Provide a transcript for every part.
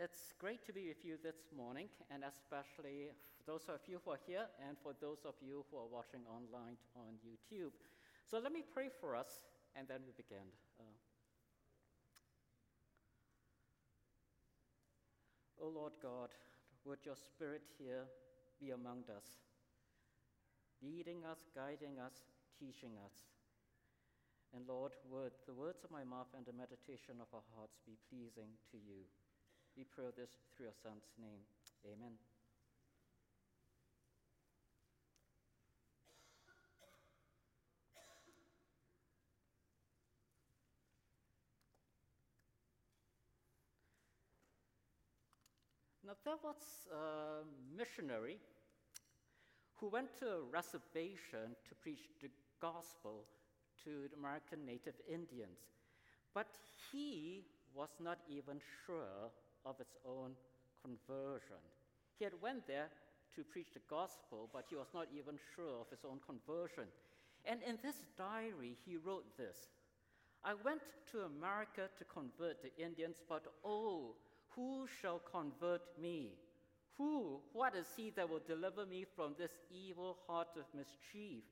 It's great to be with you this morning, and especially those of you who are here and for those of you who are watching online on YouTube. So let me pray for us, and then we begin. Uh, O Lord God, would your Spirit here be among us, leading us, guiding us, teaching us. And Lord, would the words of my mouth and the meditation of our hearts be pleasing to you. We pray this through your Son's name. Amen. Now, there was a missionary who went to a reservation to preach the gospel to the American Native Indians. But he was not even sure of its own conversion. He had went there to preach the gospel, but he was not even sure of his own conversion. And in this diary, he wrote this I went to America to convert the Indians, but oh, who shall convert me? Who, what is he that will deliver me from this evil heart of mischief?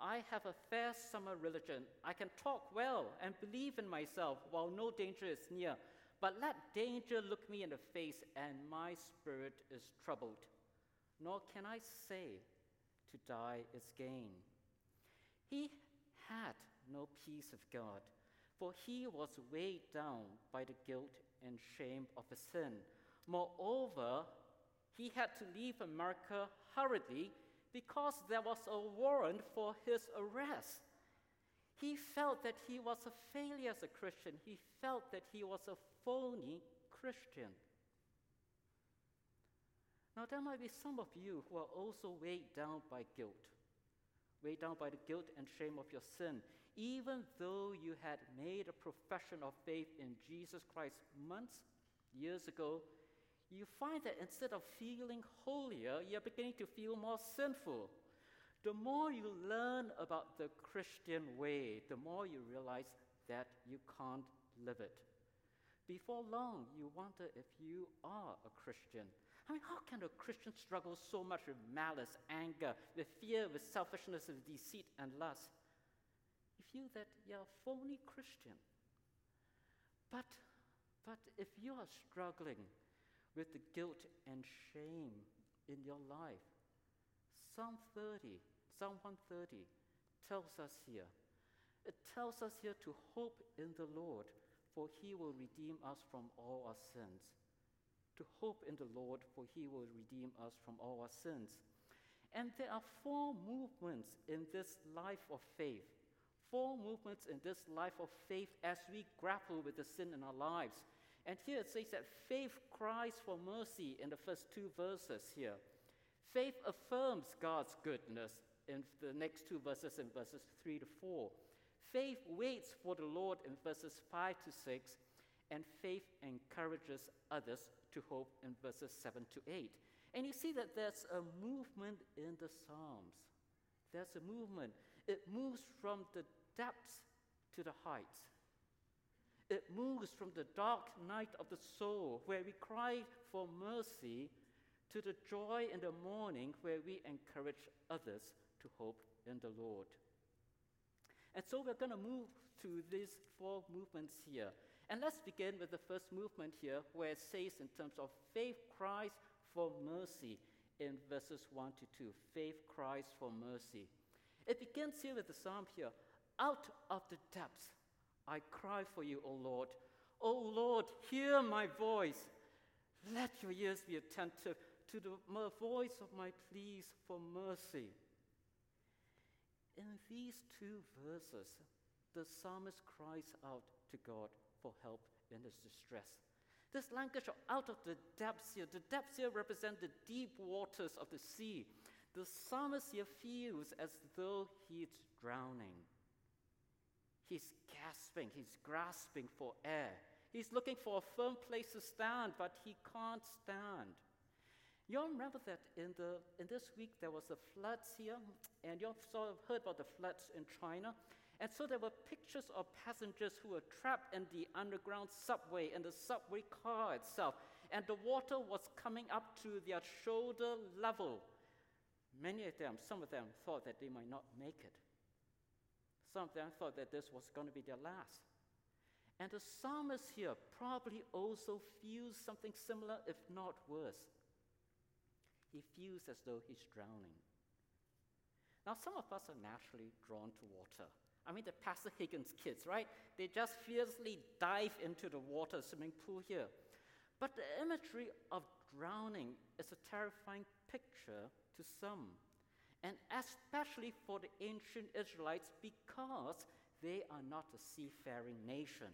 I have a fair summer religion. I can talk well and believe in myself while no danger is near. But let danger look me in the face, and my spirit is troubled. Nor can I say, to die is gain. He had no peace of God, for he was weighed down by the guilt and shame of his sin. Moreover, he had to leave America hurriedly because there was a warrant for his arrest. He felt that he was a failure as a Christian. He felt that he was a phony Christian. Now, there might be some of you who are also weighed down by guilt, weighed down by the guilt and shame of your sin, even though you had made a profession of faith in Jesus Christ months, years ago. You find that instead of feeling holier, you're beginning to feel more sinful. The more you learn about the Christian way, the more you realize that you can't live it. Before long, you wonder if you are a Christian. I mean, how can a Christian struggle so much with malice, anger, with fear, with selfishness, with deceit and lust? You feel that you're a phony Christian. But, but if you are struggling with the guilt and shame in your life, Psalm 30, Psalm 130 tells us here. It tells us here to hope in the Lord for he will redeem us from all our sins. To hope in the Lord, for he will redeem us from all our sins. And there are four movements in this life of faith. Four movements in this life of faith as we grapple with the sin in our lives. And here it says that faith cries for mercy in the first two verses here. Faith affirms God's goodness in the next two verses, in verses 3 to 4. Faith waits for the Lord in verses 5 to 6, and faith encourages others to hope in verses 7 to 8. And you see that there's a movement in the Psalms. There's a movement. It moves from the depths to the heights. It moves from the dark night of the soul, where we cry for mercy, to the joy in the morning, where we encourage others to hope in the Lord. And so we're going to move through these four movements here. And let's begin with the first movement here, where it says, in terms of faith cries for mercy in verses 1 to 2. Faith cries for mercy. It begins here with the psalm here Out of the depths I cry for you, O Lord. O Lord, hear my voice. Let your ears be attentive to the voice of my pleas for mercy. In these two verses, the psalmist cries out to God for help in his distress. This language of out of the depths here, the depths here represent the deep waters of the sea. The psalmist here feels as though he's drowning. He's gasping, he's grasping for air. He's looking for a firm place to stand, but he can't stand. You all remember that in, the, in this week there was a floods here, and you all sort of heard about the floods in China. And so there were pictures of passengers who were trapped in the underground subway, in the subway car itself. and the water was coming up to their shoulder level. Many of them, some of them, thought that they might not make it. Some of them thought that this was going to be their last. And the psalmist here probably also feels something similar, if not worse. He feels as though he's drowning. Now, some of us are naturally drawn to water. I mean, the Pastor Higgins kids, right? They just fiercely dive into the water swimming pool here. But the imagery of drowning is a terrifying picture to some, and especially for the ancient Israelites because they are not a seafaring nation.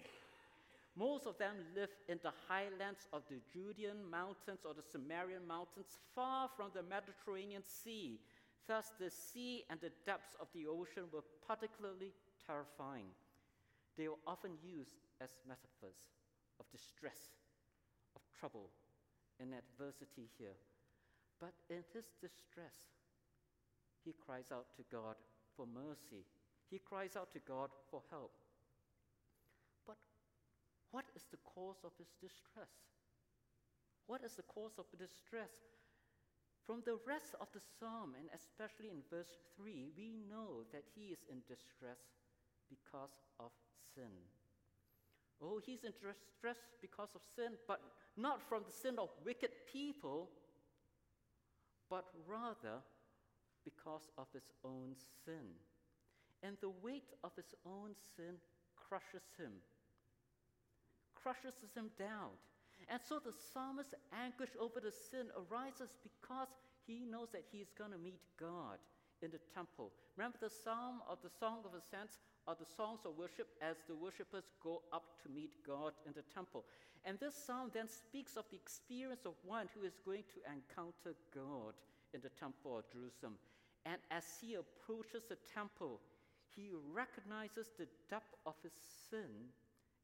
Most of them live in the highlands of the Judean mountains or the Samarian mountains, far from the Mediterranean Sea. Thus, the sea and the depths of the ocean were particularly terrifying. They were often used as metaphors of distress, of trouble, and adversity here. But in his distress, he cries out to God for mercy. He cries out to God for help. What is the cause of his distress? What is the cause of distress? From the rest of the psalm, and especially in verse 3, we know that he is in distress because of sin. Oh, he's in distress because of sin, but not from the sin of wicked people, but rather because of his own sin. And the weight of his own sin crushes him, crushes him down. And so the psalmist's anguish over the sin arises because he knows that he is going to meet God in the temple. Remember the psalm of the Song of Ascents are the songs of worship as the worshippers go up to meet God in the temple. And this psalm then speaks of the experience of one who is going to encounter God in the temple of Jerusalem. And as he approaches the temple, he recognizes the depth of his sin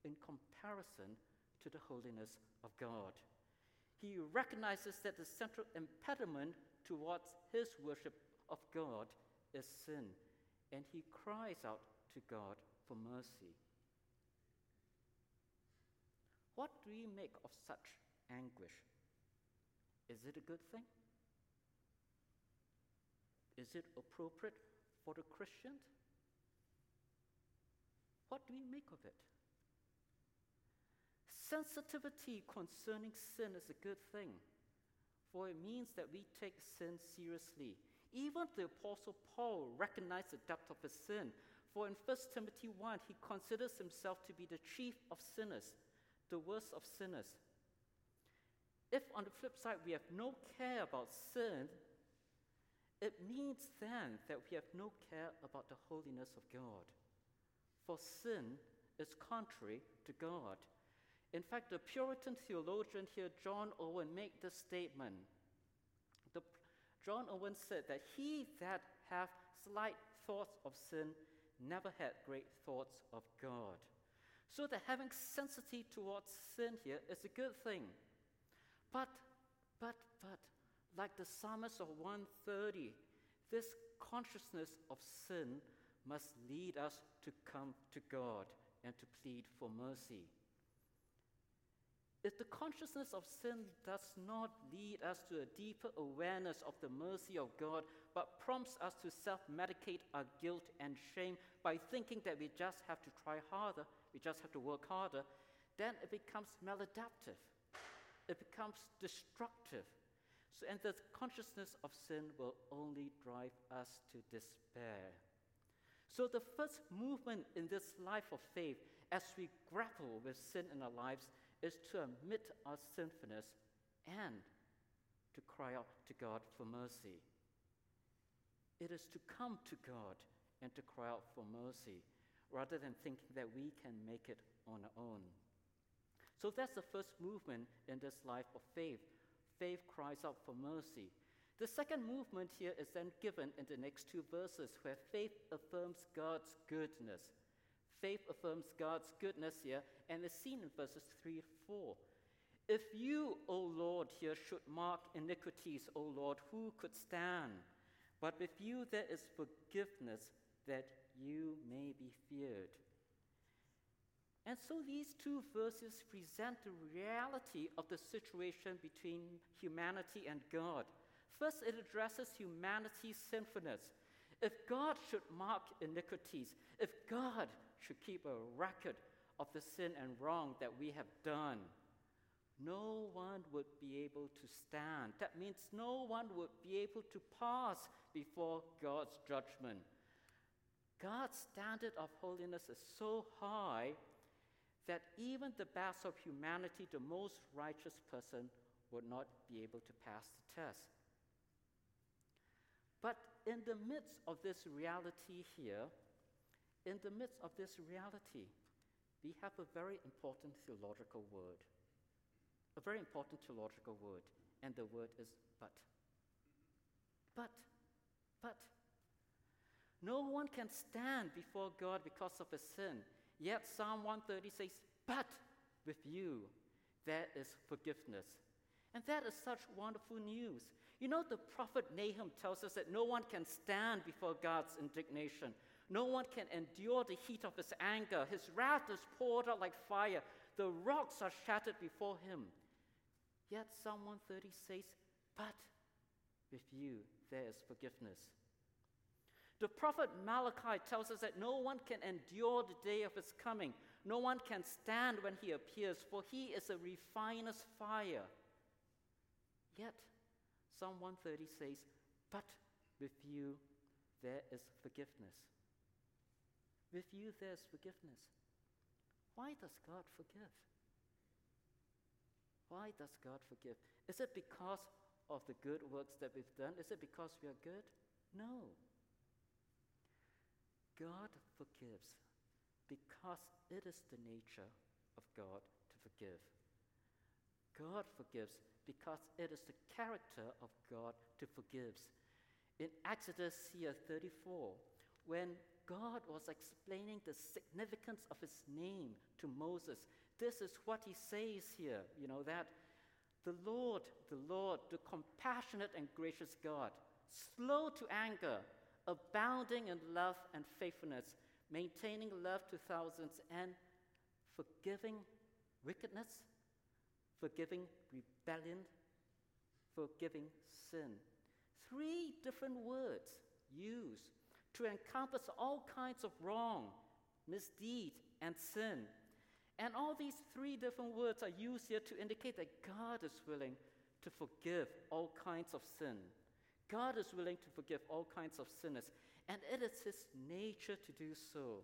in comparison to the holiness of God. He recognizes that the central impediment towards his worship of God is sin, and he cries out to God for mercy. What do we make of such anguish? Is it a good thing? Is it appropriate for the Christian? What do we make of it? Sensitivity concerning sin is a good thing, for it means that we take sin seriously. Even the Apostle Paul recognized the depth of his sin, for in 1 Timothy 1, he considers himself to be the chief of sinners, the worst of sinners. If, on the flip side, we have no care about sin, it means then that we have no care about the holiness of God for sin is contrary to God. In fact, the Puritan theologian here, John Owen, made this statement. The, John Owen said that he that hath slight thoughts of sin never had great thoughts of God. So that having sensitivity towards sin here is a good thing. But, but, but, like the psalmist of 130, this consciousness of sin must lead us to come to God and to plead for mercy. If the consciousness of sin does not lead us to a deeper awareness of the mercy of God, but prompts us to self medicate our guilt and shame by thinking that we just have to try harder, we just have to work harder, then it becomes maladaptive. It becomes destructive. So, and the consciousness of sin will only drive us to despair. So, the first movement in this life of faith, as we grapple with sin in our lives, is to admit our sinfulness and to cry out to God for mercy. It is to come to God and to cry out for mercy rather than thinking that we can make it on our own. So that's the first movement in this life of faith. Faith cries out for mercy. The second movement here is then given in the next two verses, where faith affirms God's goodness. Faith affirms God's goodness here, and is seen in verses 3 4. If you, O Lord, here should mark iniquities, O Lord, who could stand? But with you there is forgiveness that you may be feared. And so these two verses present the reality of the situation between humanity and God. First, it addresses humanity's sinfulness. If God should mark iniquities, if God should keep a record of the sin and wrong that we have done, no one would be able to stand. That means no one would be able to pass before God's judgment. God's standard of holiness is so high that even the best of humanity, the most righteous person, would not be able to pass the test. But in the midst of this reality here, in the midst of this reality, we have a very important theological word. A very important theological word, and the word is but. But, but. No one can stand before God because of his sin. Yet Psalm 130 says, But with you there is forgiveness. And that is such wonderful news. You know, the prophet Nahum tells us that no one can stand before God's indignation. No one can endure the heat of his anger. His wrath is poured out like fire. The rocks are shattered before him. Yet Psalm 130 says, But with you there is forgiveness. The prophet Malachi tells us that no one can endure the day of his coming. No one can stand when he appears, for he is a refiner's fire. Yet, Psalm 130 says, But with you there is forgiveness. With you there's forgiveness. Why does God forgive? Why does God forgive? Is it because of the good works that we've done? Is it because we are good? No. God forgives because it is the nature of God to forgive. God forgives because it is the character of God to forgive. In Exodus here 34, when God was explaining the significance of his name to Moses, this is what he says here, you know, that the Lord, the Lord, the compassionate and gracious God, slow to anger, abounding in love and faithfulness, maintaining love to thousands, and forgiving wickedness, forgiving rebellion, forgiving sin. Three different words used to encompass all kinds of wrong, misdeed, and sin. And all these three different words are used here to indicate that God is willing to forgive all kinds of sin. God is willing to forgive all kinds of sinners, and it is His nature to do so.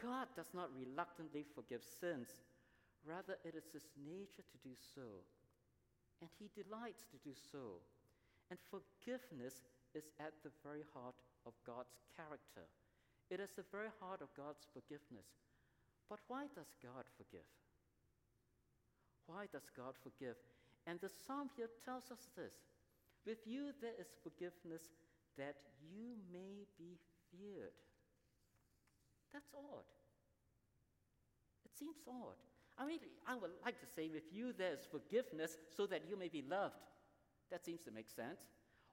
God does not reluctantly forgive sins, rather, it is His nature to do so. And He delights to do so. And forgiveness is at the very heart of God's character. It is the very heart of God's forgiveness. But why does God forgive? Why does God forgive? And the psalm here tells us this with you there is forgiveness that you may be feared. That's odd. It seems odd. I mean, I would like to say, with you there is forgiveness so that you may be loved. That seems to make sense.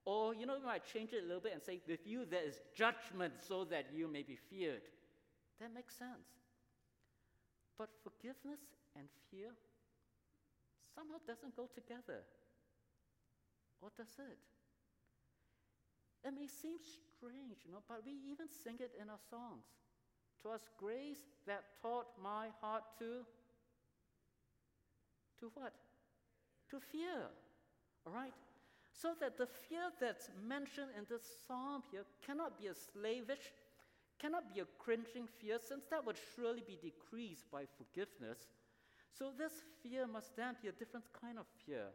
Or, you know, we might change it a little bit and say, with you there is judgment so that you may be feared. That makes sense. But forgiveness and fear somehow doesn't go together. Or does it? It may seem strange, you know, but we even sing it in our songs. Twas grace that taught my heart to to what? To fear. All right? So that the fear that's mentioned in this psalm here cannot be a slavish, cannot be a cringing fear, since that would surely be decreased by forgiveness. So this fear must then be a different kind of fear.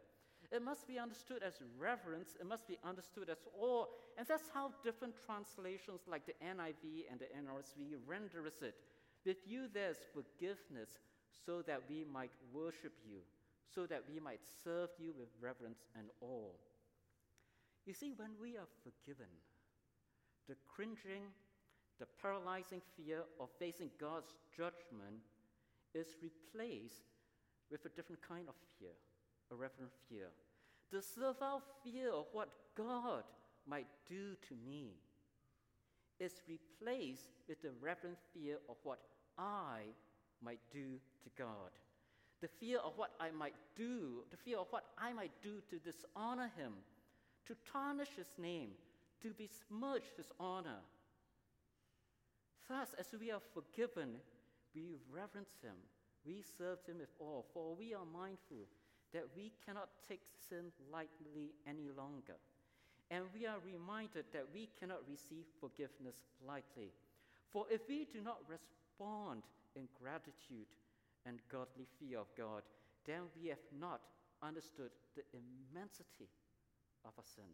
It must be understood as reverence, it must be understood as awe, and that's how different translations like the NIV and the NRSV renders it. With you there's forgiveness, so that we might worship you, so that we might serve you with reverence and awe. You see, when we are forgiven, the cringing, the paralyzing fear of facing God's judgment is replaced with a different kind of fear a reverent fear. The servile fear of what God might do to me is replaced with the reverent fear of what I might do to God. The fear of what I might do, the fear of what I might do to dishonor him, to tarnish his name, to besmirch his honor. Thus, as we are forgiven, we reverence him, we serve him with awe, for we are mindful that we cannot take sin lightly any longer. And we are reminded that we cannot receive forgiveness lightly. For if we do not respond in gratitude and godly fear of God, then we have not understood the immensity of our sin,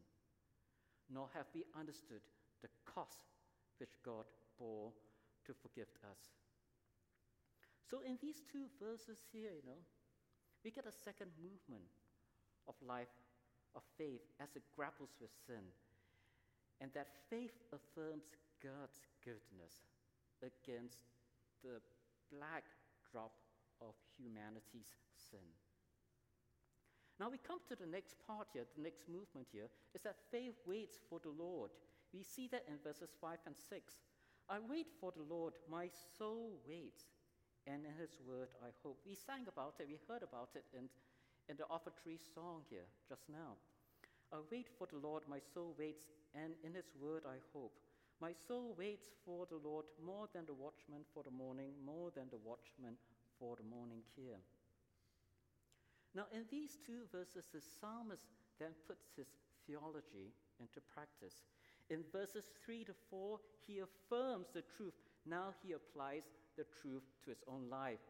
nor have we understood the cost which God bore to forgive us. So, in these two verses here, you know, we get a second movement of life, of faith, as it grapples with sin. And that faith affirms God's goodness against the black drop of humanity's sin. Now we come to the next part here, the next movement here, is that faith waits for the Lord. We see that in verses 5 and 6. I wait for the Lord, my soul waits and in his word I hope. We sang about it, we heard about it in, in the offertory song here just now. I wait for the Lord, my soul waits, and in his word I hope. My soul waits for the Lord more than the watchman for the morning, more than the watchman for the morning care. Now, in these two verses, the psalmist then puts his theology into practice. In verses 3 to 4, he affirms the truth. Now he applies the truth to his own life.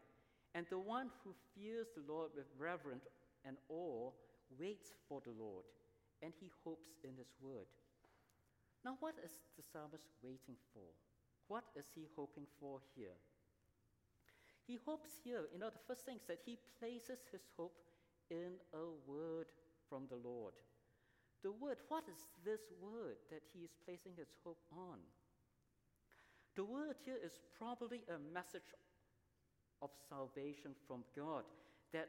And the one who fears the Lord with reverent and awe waits for the Lord, and he hopes in his word. Now, what is the psalmist waiting for? What is he hoping for here? He hopes here, you know, the first thing is that he places his hope in a word from the Lord. The word, what is this word that he is placing his hope on? The word here is probably a message of salvation from God that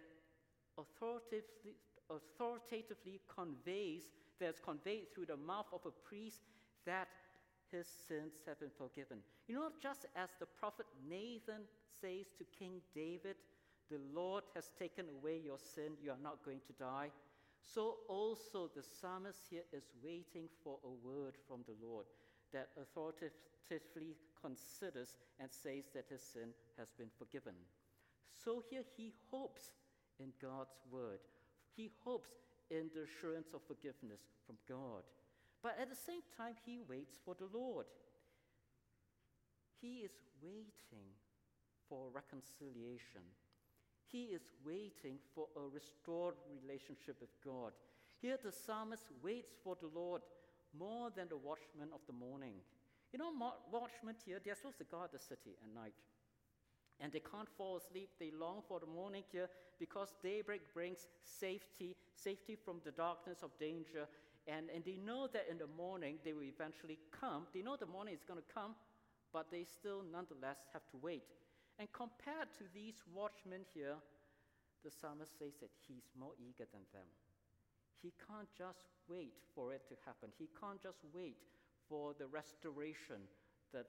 authoritatively, authoritatively conveys, that's conveyed through the mouth of a priest, that his sins have been forgiven. You know, just as the prophet Nathan says to King David, The Lord has taken away your sin, you are not going to die. So also the psalmist here is waiting for a word from the Lord that authoritatively considers and says that his sin has been forgiven. So here he hopes in God's word. He hopes in the assurance of forgiveness from God. But at the same time, he waits for the Lord. He is waiting for reconciliation. He is waiting for a restored relationship with God. Here, the psalmist waits for the Lord more than the watchmen of the morning. You know, watchmen here, they're supposed to guard the city at night. And they can't fall asleep. They long for the morning here because daybreak brings safety, safety from the darkness of danger. And, and they know that in the morning they will eventually come. They know the morning is going to come, but they still nonetheless have to wait. And compared to these watchmen here, the psalmist says that he's more eager than them. He can't just wait for it to happen. He can't just wait for the restoration that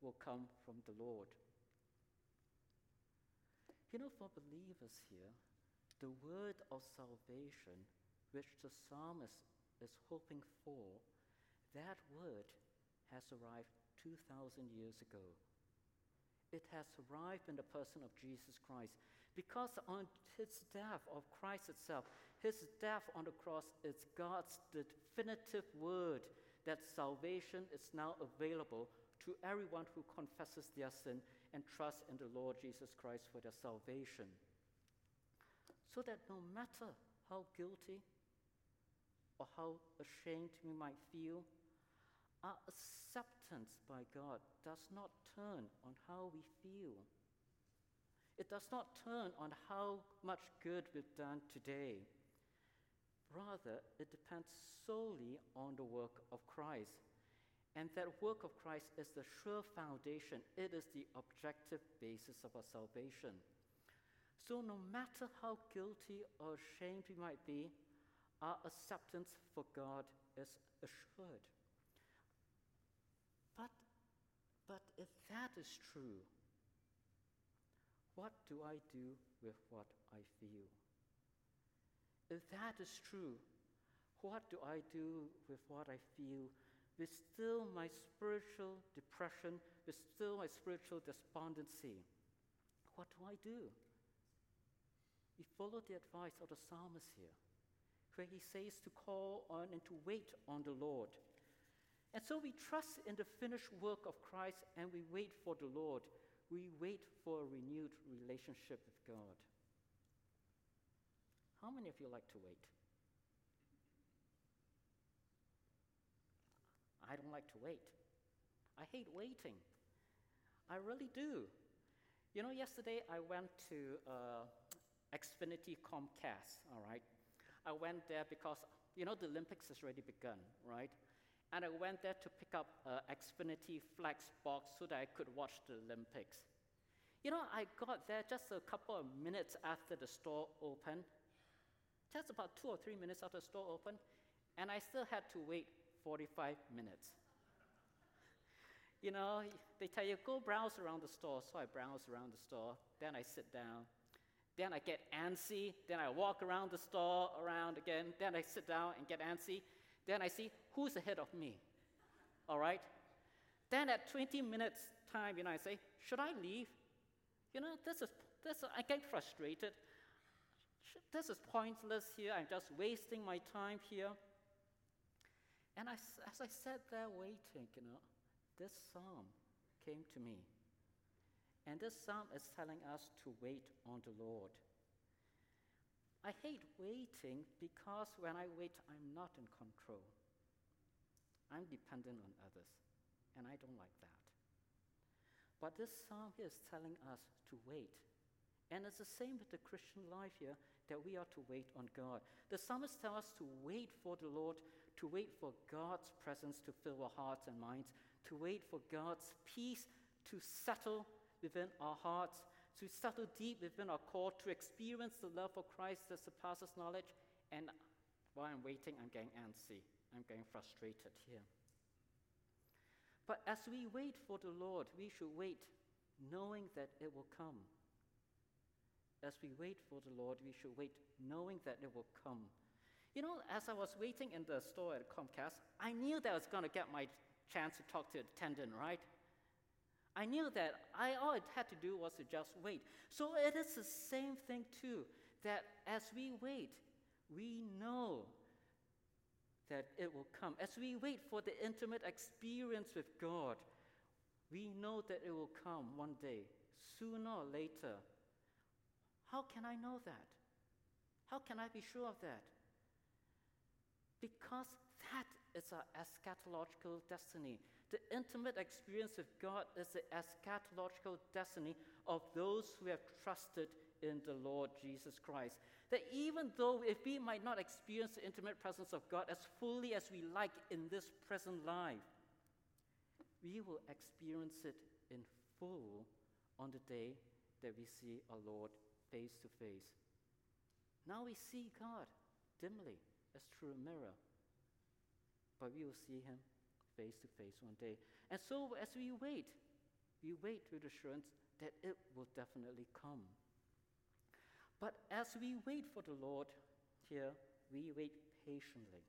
will come from the Lord. You know, for believers here, the word of salvation, which the psalmist is hoping for, that word has arrived 2,000 years ago. It has arrived in the person of Jesus Christ. Because on his death of Christ itself, his death on the cross is God's definitive word that salvation is now available to everyone who confesses their sin and trusts in the Lord Jesus Christ for their salvation. So that no matter how guilty or how ashamed we might feel, our acceptance by God does not turn on how we feel. It does not turn on how much good we've done today. Rather, it depends solely on the work of Christ. And that work of Christ is the sure foundation, it is the objective basis of our salvation. So, no matter how guilty or ashamed we might be, our acceptance for God is assured. But, if that is true, What do I do with what I feel? If that is true, what do I do with what I feel? With still my spiritual depression, with still my spiritual despondency. What do I do? We follow the advice of the psalmist here, where he says to call on and to wait on the Lord. And so we trust in the finished work of Christ and we wait for the Lord. We wait for a renewed relationship with God. How many of you like to wait? I don't like to wait. I hate waiting. I really do. You know, yesterday I went to uh, Xfinity Comcast, all right? I went there because, you know, the Olympics has already begun, right? And I went there to pick up an Xfinity Flex box so that I could watch the Olympics. You know, I got there just a couple of minutes after the store opened, just about two or three minutes after the store opened, and I still had to wait 45 minutes. You know, they tell you, go browse around the store. So I browse around the store. Then I sit down. Then I get antsy. Then I walk around the store around again. Then I sit down and get antsy. Then I see who's ahead of me. All right? Then at 20 minutes time, you know, I say, should I leave? You know, this is, this, I get frustrated. This is pointless here. I'm just wasting my time here. And I, as I sat there waiting, you know, this psalm came to me. And this psalm is telling us to wait on the Lord. I hate waiting because when I wait, I'm not in control. I'm dependent on others, and I don't like that. But this psalm here is telling us to wait. And it's the same with the Christian life here that we are to wait on God. The psalmist tells us to wait for the Lord, to wait for God's presence to fill our hearts and minds, to wait for God's peace to settle within our hearts, to settle deep within our core, to experience the love of Christ that surpasses knowledge. And while I'm waiting, I'm getting antsy. I'm getting frustrated here. But as we wait for the Lord, we should wait knowing that it will come. As we wait for the Lord, we should wait knowing that it will come. You know, as I was waiting in the store at Comcast, I knew that I was going to get my chance to talk to the attendant, right? I knew that I, all I had to do was to just wait. So it is the same thing, too, that as we wait, we know that it will come. As we wait for the intimate experience with God, we know that it will come one day, sooner or later. How can I know that? How can I be sure of that? Because that is our eschatological destiny. The intimate experience with God is the eschatological destiny of those who have trusted in the Lord Jesus Christ. That even though if we might not experience the intimate presence of God as fully as we like in this present life, we will experience it in full on the day that we see our Lord face to face. Now we see God dimly as through a mirror, but we will see Him face to face one day. And so as we wait, we wait with assurance that it will definitely come. But as we wait for the Lord here, we wait patiently.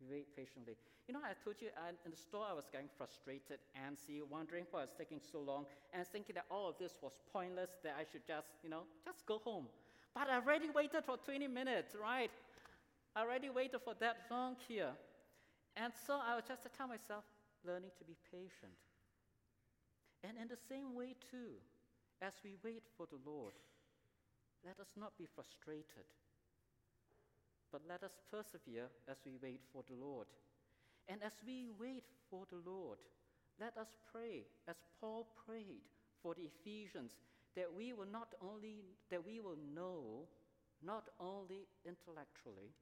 We wait patiently. You know, I told you I, in the store I was getting frustrated, antsy, wondering why it was taking so long, and thinking that all of this was pointless, that I should just, you know, just go home. But I already waited for 20 minutes, right? I already waited for that long here. And so I was just tell myself, learning to be patient. And in the same way, too, as we wait for the Lord, let us not be frustrated, but let us persevere as we wait for the Lord. And as we wait for the Lord, let us pray as Paul prayed for the Ephesians that we will not only that we will know not only intellectually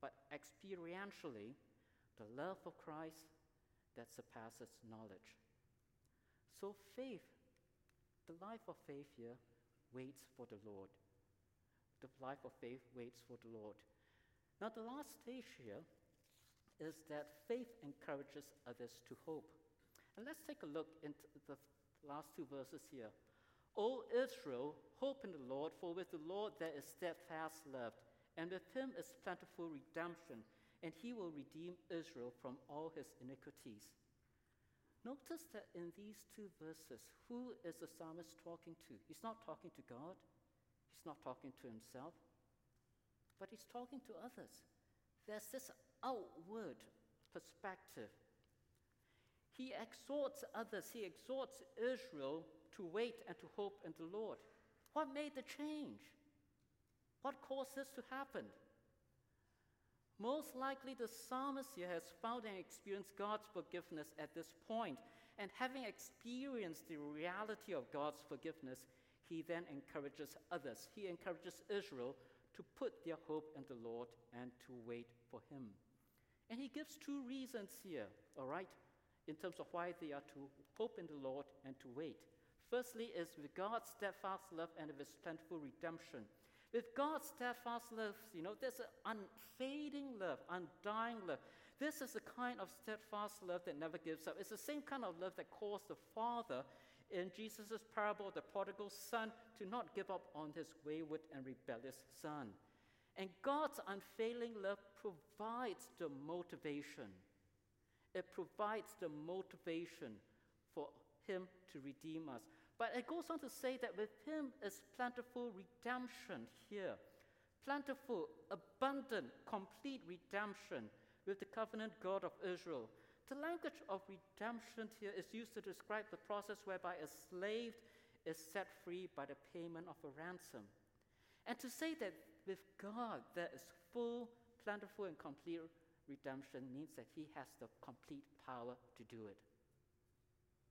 but experientially the love of Christ that surpasses knowledge. So, faith, the life of faith here, waits for the Lord. The life of faith waits for the Lord. Now, the last stage here is that faith encourages others to hope. And let's take a look into the last two verses here. O Israel, hope in the Lord, for with the Lord there is steadfast love, and with him is plentiful redemption, and he will redeem Israel from all his iniquities. Notice that in these two verses, who is the psalmist talking to? He's not talking to God, he's not talking to himself, but he's talking to others. There's this outward perspective. He exhorts others, he exhorts Israel to wait and to hope in the Lord. What made the change? What caused this to happen? Most likely, the psalmist here has found and experienced God's forgiveness at this point, and having experienced the reality of God's forgiveness, he then encourages others. He encourages Israel to put their hope in the Lord and to wait for Him. And he gives two reasons here, all right, in terms of why they are to hope in the Lord and to wait. Firstly, is with God's steadfast love and of his plentiful redemption. With God's steadfast love, you know, there's an unfading love, undying love. This is the kind of steadfast love that never gives up. It's the same kind of love that caused the Father in Jesus' parable of the prodigal son to not give up on his wayward and rebellious son. And God's unfailing love provides the motivation. It provides the motivation for him to redeem us. But it goes on to say that with him is plentiful redemption here. Plentiful, abundant, complete redemption with the covenant God of Israel. The language of redemption here is used to describe the process whereby a slave is set free by the payment of a ransom. And to say that with God there is full, plentiful, and complete redemption means that He has the complete power to do it.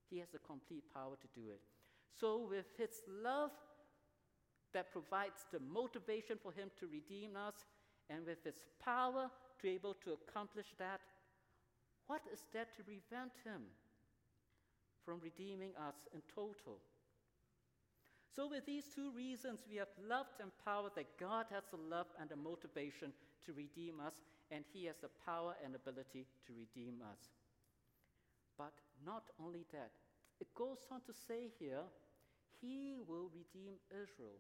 He has the complete power to do it. So, with His love that provides the motivation for Him to redeem us, and with His power to be able to accomplish that, what is there to prevent Him from redeeming us in total? So, with these two reasons, we have love and power that God has the love and the motivation to redeem us, and He has the power and ability to redeem us. But not only that, it goes on to say here, He will redeem Israel.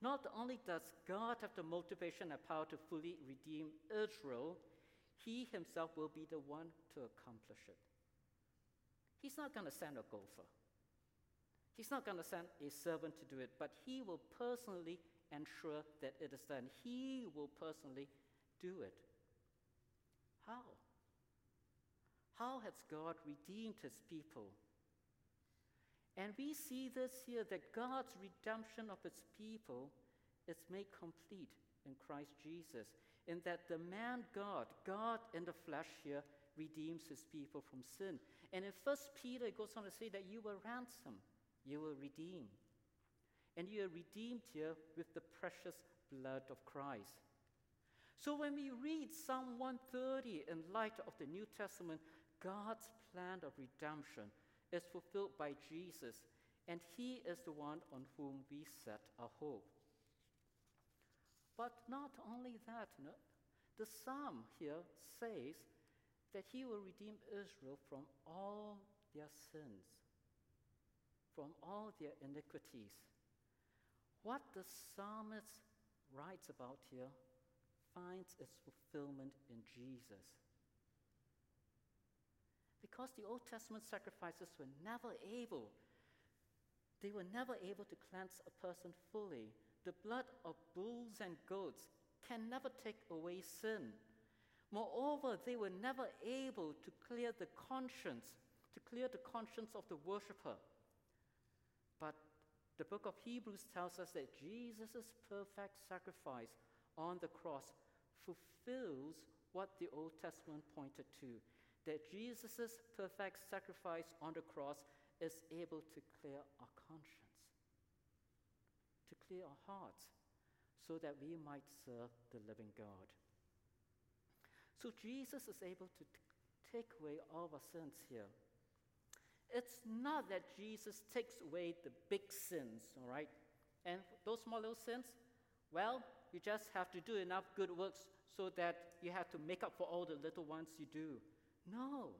Not only does God have the motivation and power to fully redeem Israel, He Himself will be the one to accomplish it. He's not going to send a gopher. He's not going to send a servant to do it, but He will personally ensure that it is done. He will personally do it. How? How has God redeemed his people? And we see this here that God's redemption of his people is made complete in Christ Jesus, in that the man God, God in the flesh here, redeems his people from sin. And in 1 Peter, it goes on to say that you were ransomed, you were redeemed. And you are redeemed here with the precious blood of Christ. So when we read Psalm 130 in light of the New Testament, God's plan of redemption is fulfilled by Jesus, and He is the one on whom we set our hope. But not only that, no, the psalm here says that He will redeem Israel from all their sins, from all their iniquities. What the psalmist writes about here finds its fulfillment in Jesus. Because the Old Testament sacrifices were never able, they were never able to cleanse a person fully. The blood of bulls and goats can never take away sin. Moreover, they were never able to clear the conscience, to clear the conscience of the worshiper. But the book of Hebrews tells us that Jesus' perfect sacrifice on the cross fulfills what the Old Testament pointed to that Jesus' perfect sacrifice on the cross is able to clear our conscience, to clear our hearts, so that we might serve the living God. So Jesus is able to t- take away all our sins here. It's not that Jesus takes away the big sins, all right? And those small little sins, well, you just have to do enough good works so that you have to make up for all the little ones you do. No.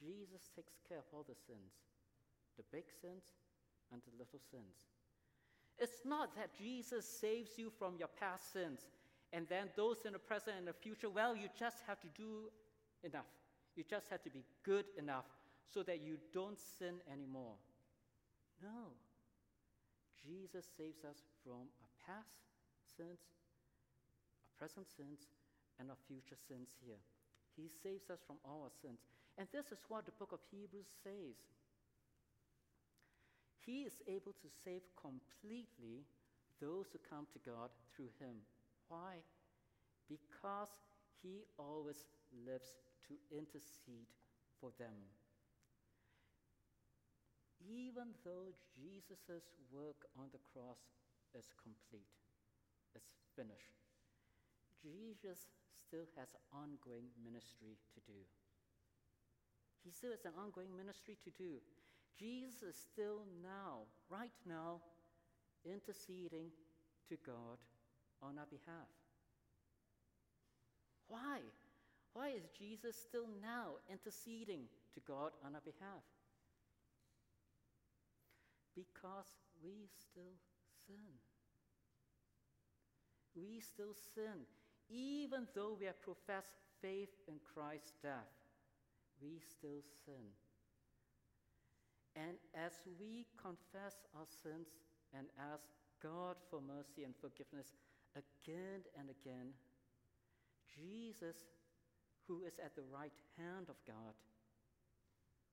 Jesus takes care of all the sins the big sins and the little sins. It's not that Jesus saves you from your past sins, and then those in the present and the future, well, you just have to do enough. You just have to be good enough so that you don't sin anymore. No. Jesus saves us from our past sins, our present sins, and our future sins here. He saves us from all our sins. And this is what the book of Hebrews says. He is able to save completely those who come to God through him. Why? Because he always lives to intercede for them. Even though Jesus' work on the cross is complete, it's finished, Jesus still has ongoing ministry to do. He still has an ongoing ministry to do. Jesus is still now, right now, interceding to God on our behalf. Why? Why is Jesus still now interceding to God on our behalf? Because we still sin. We still sin, even though we have professed faith in Christ's death. We still sin. And as we confess our sins and ask God for mercy and forgiveness again and again, Jesus, who is at the right hand of God,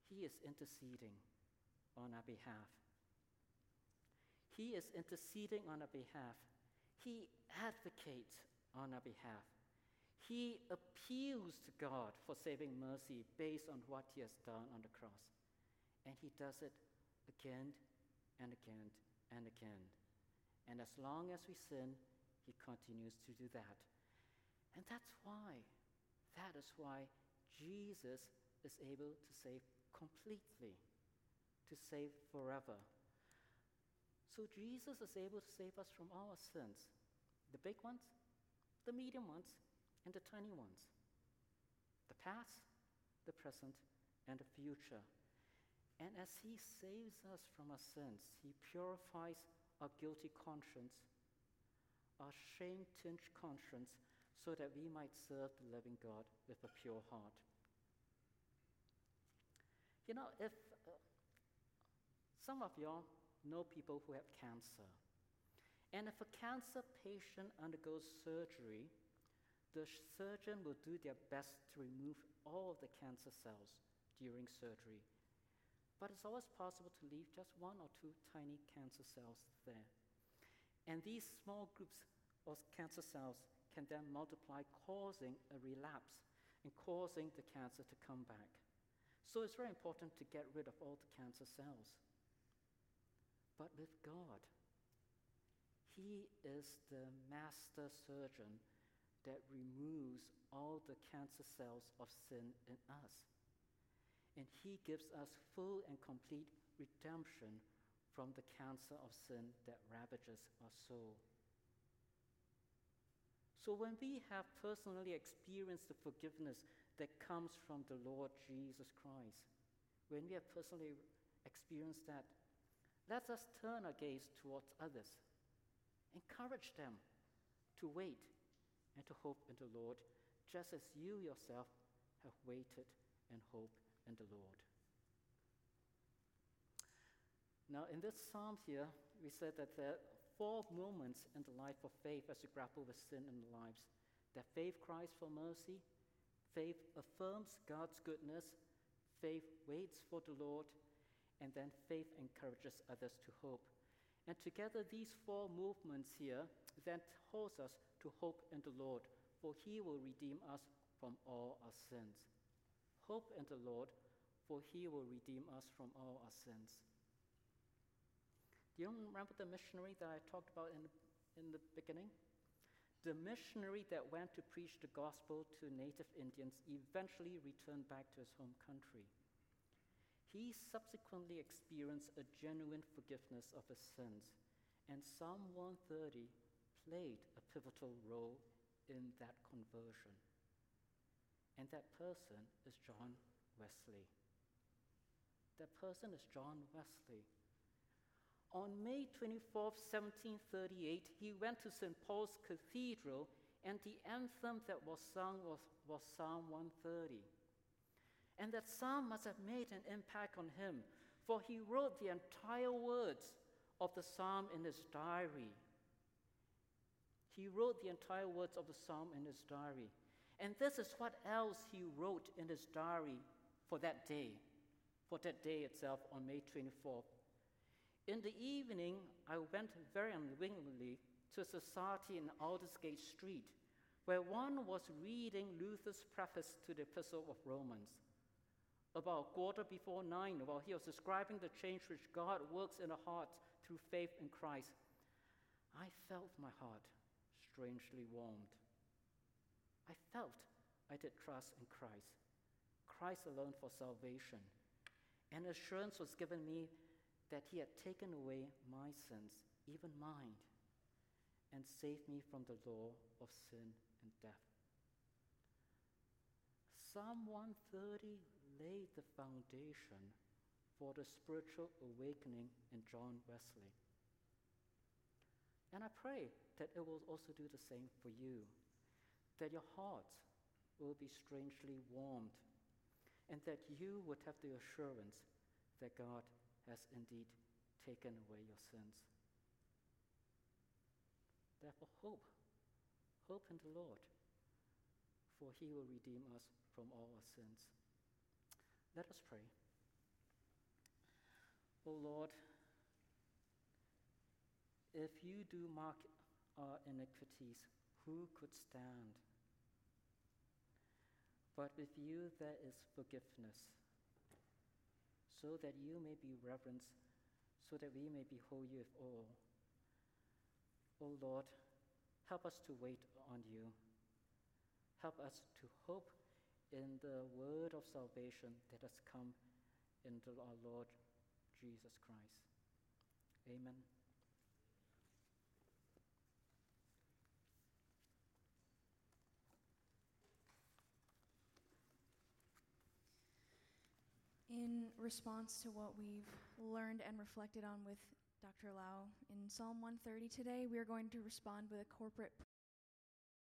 he is interceding on our behalf. He is interceding on our behalf. He advocates on our behalf. He appeals to God for saving mercy based on what he has done on the cross. And he does it again and again and again. And as long as we sin, he continues to do that. And that's why, that is why Jesus is able to save completely, to save forever. So Jesus is able to save us from our sins the big ones, the medium ones, and the tiny ones the past, the present, and the future. And as He saves us from our sins, He purifies our guilty conscience, our shame tinged conscience, so that we might serve the living God with a pure heart. You know, if uh, some of y'all know people who have cancer, and if a cancer patient undergoes surgery, the surgeon will do their best to remove all of the cancer cells during surgery but it's always possible to leave just one or two tiny cancer cells there. And these small groups of cancer cells can then multiply, causing a relapse and causing the cancer to come back. So it's very important to get rid of all the cancer cells. But with God, He is the master surgeon that removes all the cancer cells of sin in us and He gives us full and complete redemption from the cancer of sin that ravages our soul. So, when we have personally experienced the forgiveness that comes from the Lord Jesus Christ, when we have personally experienced that, let us turn our gaze towards others. Encourage them to wait and to hope in the Lord, just as you yourself have waited and hoped in the Lord. Now, in this psalm here, we said that there are four moments in the life of faith as you grapple with sin in our lives. That faith cries for mercy, faith affirms God's goodness, faith waits for the Lord, and then faith encourages others to hope. And together, these four movements here then calls us to hope in the Lord, for he will redeem us from all our sins. Hope in the Lord, for he will redeem us from all our sins. Do you remember the missionary that I talked about in, in the beginning? The missionary that went to preach the gospel to native Indians eventually returned back to his home country. He subsequently experienced a genuine forgiveness of his sins, and Psalm 130 played a pivotal role in that conversion. And that person is John Wesley. That person is John Wesley. On May 24, 1738, he went to St. Paul's Cathedral, and the anthem that was sung was, was Psalm 130. And that psalm must have made an impact on him, for he wrote the entire words of the psalm in his diary. He wrote the entire words of the psalm in his diary. And this is what else he wrote in his diary for that day, for that day itself on May 24th. In the evening, I went very unwillingly to a society in Aldersgate Street, where one was reading Luther's preface to the Epistle of Romans. About a quarter before nine, while he was describing the change which God works in a heart through faith in Christ, I felt my heart strangely warmed. I felt I did trust in Christ, Christ alone for salvation. And assurance was given me that he had taken away my sins, even mine, and saved me from the law of sin and death. Psalm 130 laid the foundation for the spiritual awakening in John Wesley. And I pray that it will also do the same for you, that your heart will be strangely warmed, and that you would have the assurance that God has indeed taken away your sins. Therefore, hope. Hope in the Lord, for he will redeem us from all our sins. Let us pray. O oh Lord, if you do mark our iniquities, who could stand? But with you there is forgiveness so that you may be reverenced, so that we may behold you with awe. O Lord, help us to wait on you. Help us to hope in the word of salvation that has come into our Lord Jesus Christ. Amen. In response to what we've learned and reflected on with Dr. Lau in Psalm 130 today, we are going to respond with a corporate